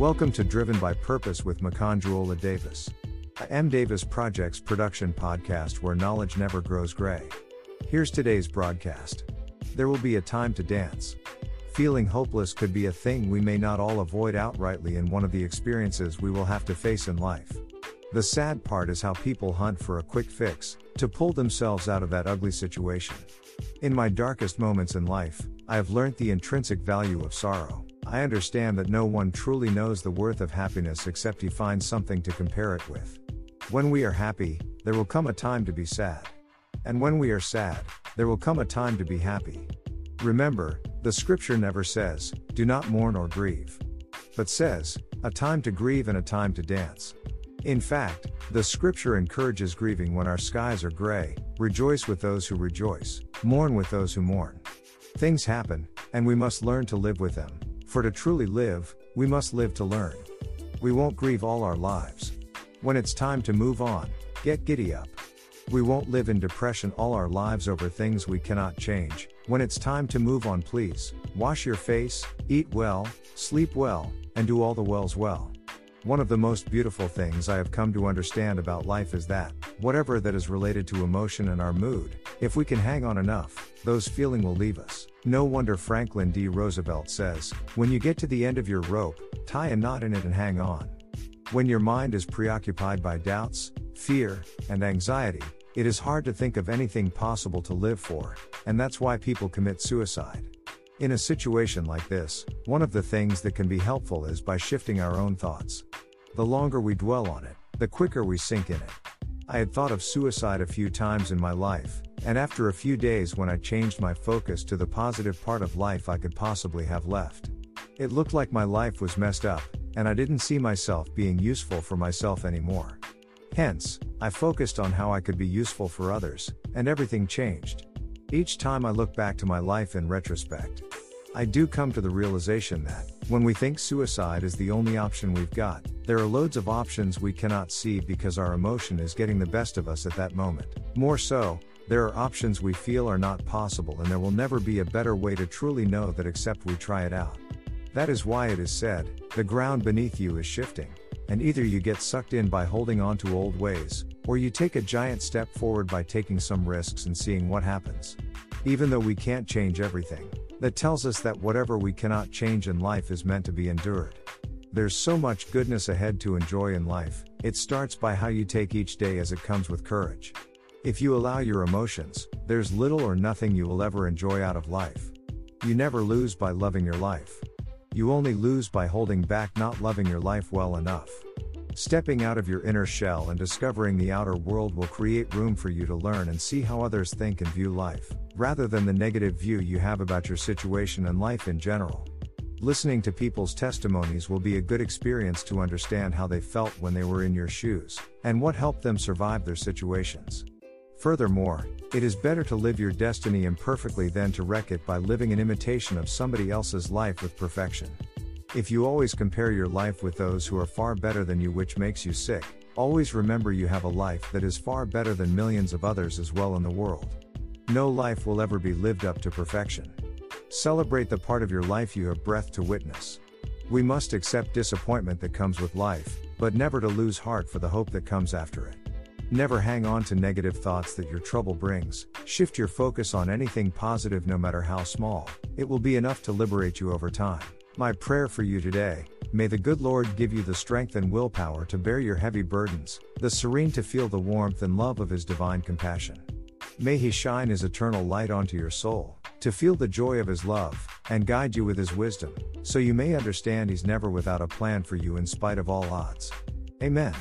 Welcome to Driven by Purpose with Makanjuola Davis. A M. Davis Projects production podcast where knowledge never grows gray. Here's today's broadcast. There will be a time to dance. Feeling hopeless could be a thing we may not all avoid outrightly in one of the experiences we will have to face in life. The sad part is how people hunt for a quick fix to pull themselves out of that ugly situation. In my darkest moments in life, I have learnt the intrinsic value of sorrow. I understand that no one truly knows the worth of happiness except he finds something to compare it with. When we are happy, there will come a time to be sad. And when we are sad, there will come a time to be happy. Remember, the scripture never says, do not mourn or grieve, but says, a time to grieve and a time to dance. In fact, the scripture encourages grieving when our skies are gray, rejoice with those who rejoice, mourn with those who mourn. Things happen, and we must learn to live with them. For to truly live, we must live to learn. We won't grieve all our lives. When it's time to move on, get giddy up. We won't live in depression all our lives over things we cannot change. When it's time to move on, please wash your face, eat well, sleep well, and do all the wells well. One of the most beautiful things I have come to understand about life is that, whatever that is related to emotion and our mood, if we can hang on enough, those feeling will leave us. No wonder Franklin D. Roosevelt says, when you get to the end of your rope, tie a knot in it and hang on. When your mind is preoccupied by doubts, fear, and anxiety, it is hard to think of anything possible to live for, and that's why people commit suicide. In a situation like this, one of the things that can be helpful is by shifting our own thoughts. The longer we dwell on it, the quicker we sink in it. I had thought of suicide a few times in my life, and after a few days, when I changed my focus to the positive part of life I could possibly have left, it looked like my life was messed up, and I didn't see myself being useful for myself anymore. Hence, I focused on how I could be useful for others, and everything changed. Each time I look back to my life in retrospect, I do come to the realization that, when we think suicide is the only option we've got, there are loads of options we cannot see because our emotion is getting the best of us at that moment. More so, there are options we feel are not possible, and there will never be a better way to truly know that except we try it out. That is why it is said, the ground beneath you is shifting, and either you get sucked in by holding on to old ways, or you take a giant step forward by taking some risks and seeing what happens. Even though we can't change everything, that tells us that whatever we cannot change in life is meant to be endured. There's so much goodness ahead to enjoy in life, it starts by how you take each day as it comes with courage. If you allow your emotions, there's little or nothing you will ever enjoy out of life. You never lose by loving your life. You only lose by holding back not loving your life well enough. Stepping out of your inner shell and discovering the outer world will create room for you to learn and see how others think and view life, rather than the negative view you have about your situation and life in general. Listening to people's testimonies will be a good experience to understand how they felt when they were in your shoes, and what helped them survive their situations. Furthermore, it is better to live your destiny imperfectly than to wreck it by living an imitation of somebody else's life with perfection. If you always compare your life with those who are far better than you, which makes you sick, always remember you have a life that is far better than millions of others as well in the world. No life will ever be lived up to perfection. Celebrate the part of your life you have breath to witness. We must accept disappointment that comes with life, but never to lose heart for the hope that comes after it. Never hang on to negative thoughts that your trouble brings. Shift your focus on anything positive, no matter how small. It will be enough to liberate you over time. My prayer for you today may the good Lord give you the strength and willpower to bear your heavy burdens, the serene to feel the warmth and love of His divine compassion. May He shine His eternal light onto your soul, to feel the joy of His love, and guide you with His wisdom, so you may understand He's never without a plan for you in spite of all odds. Amen.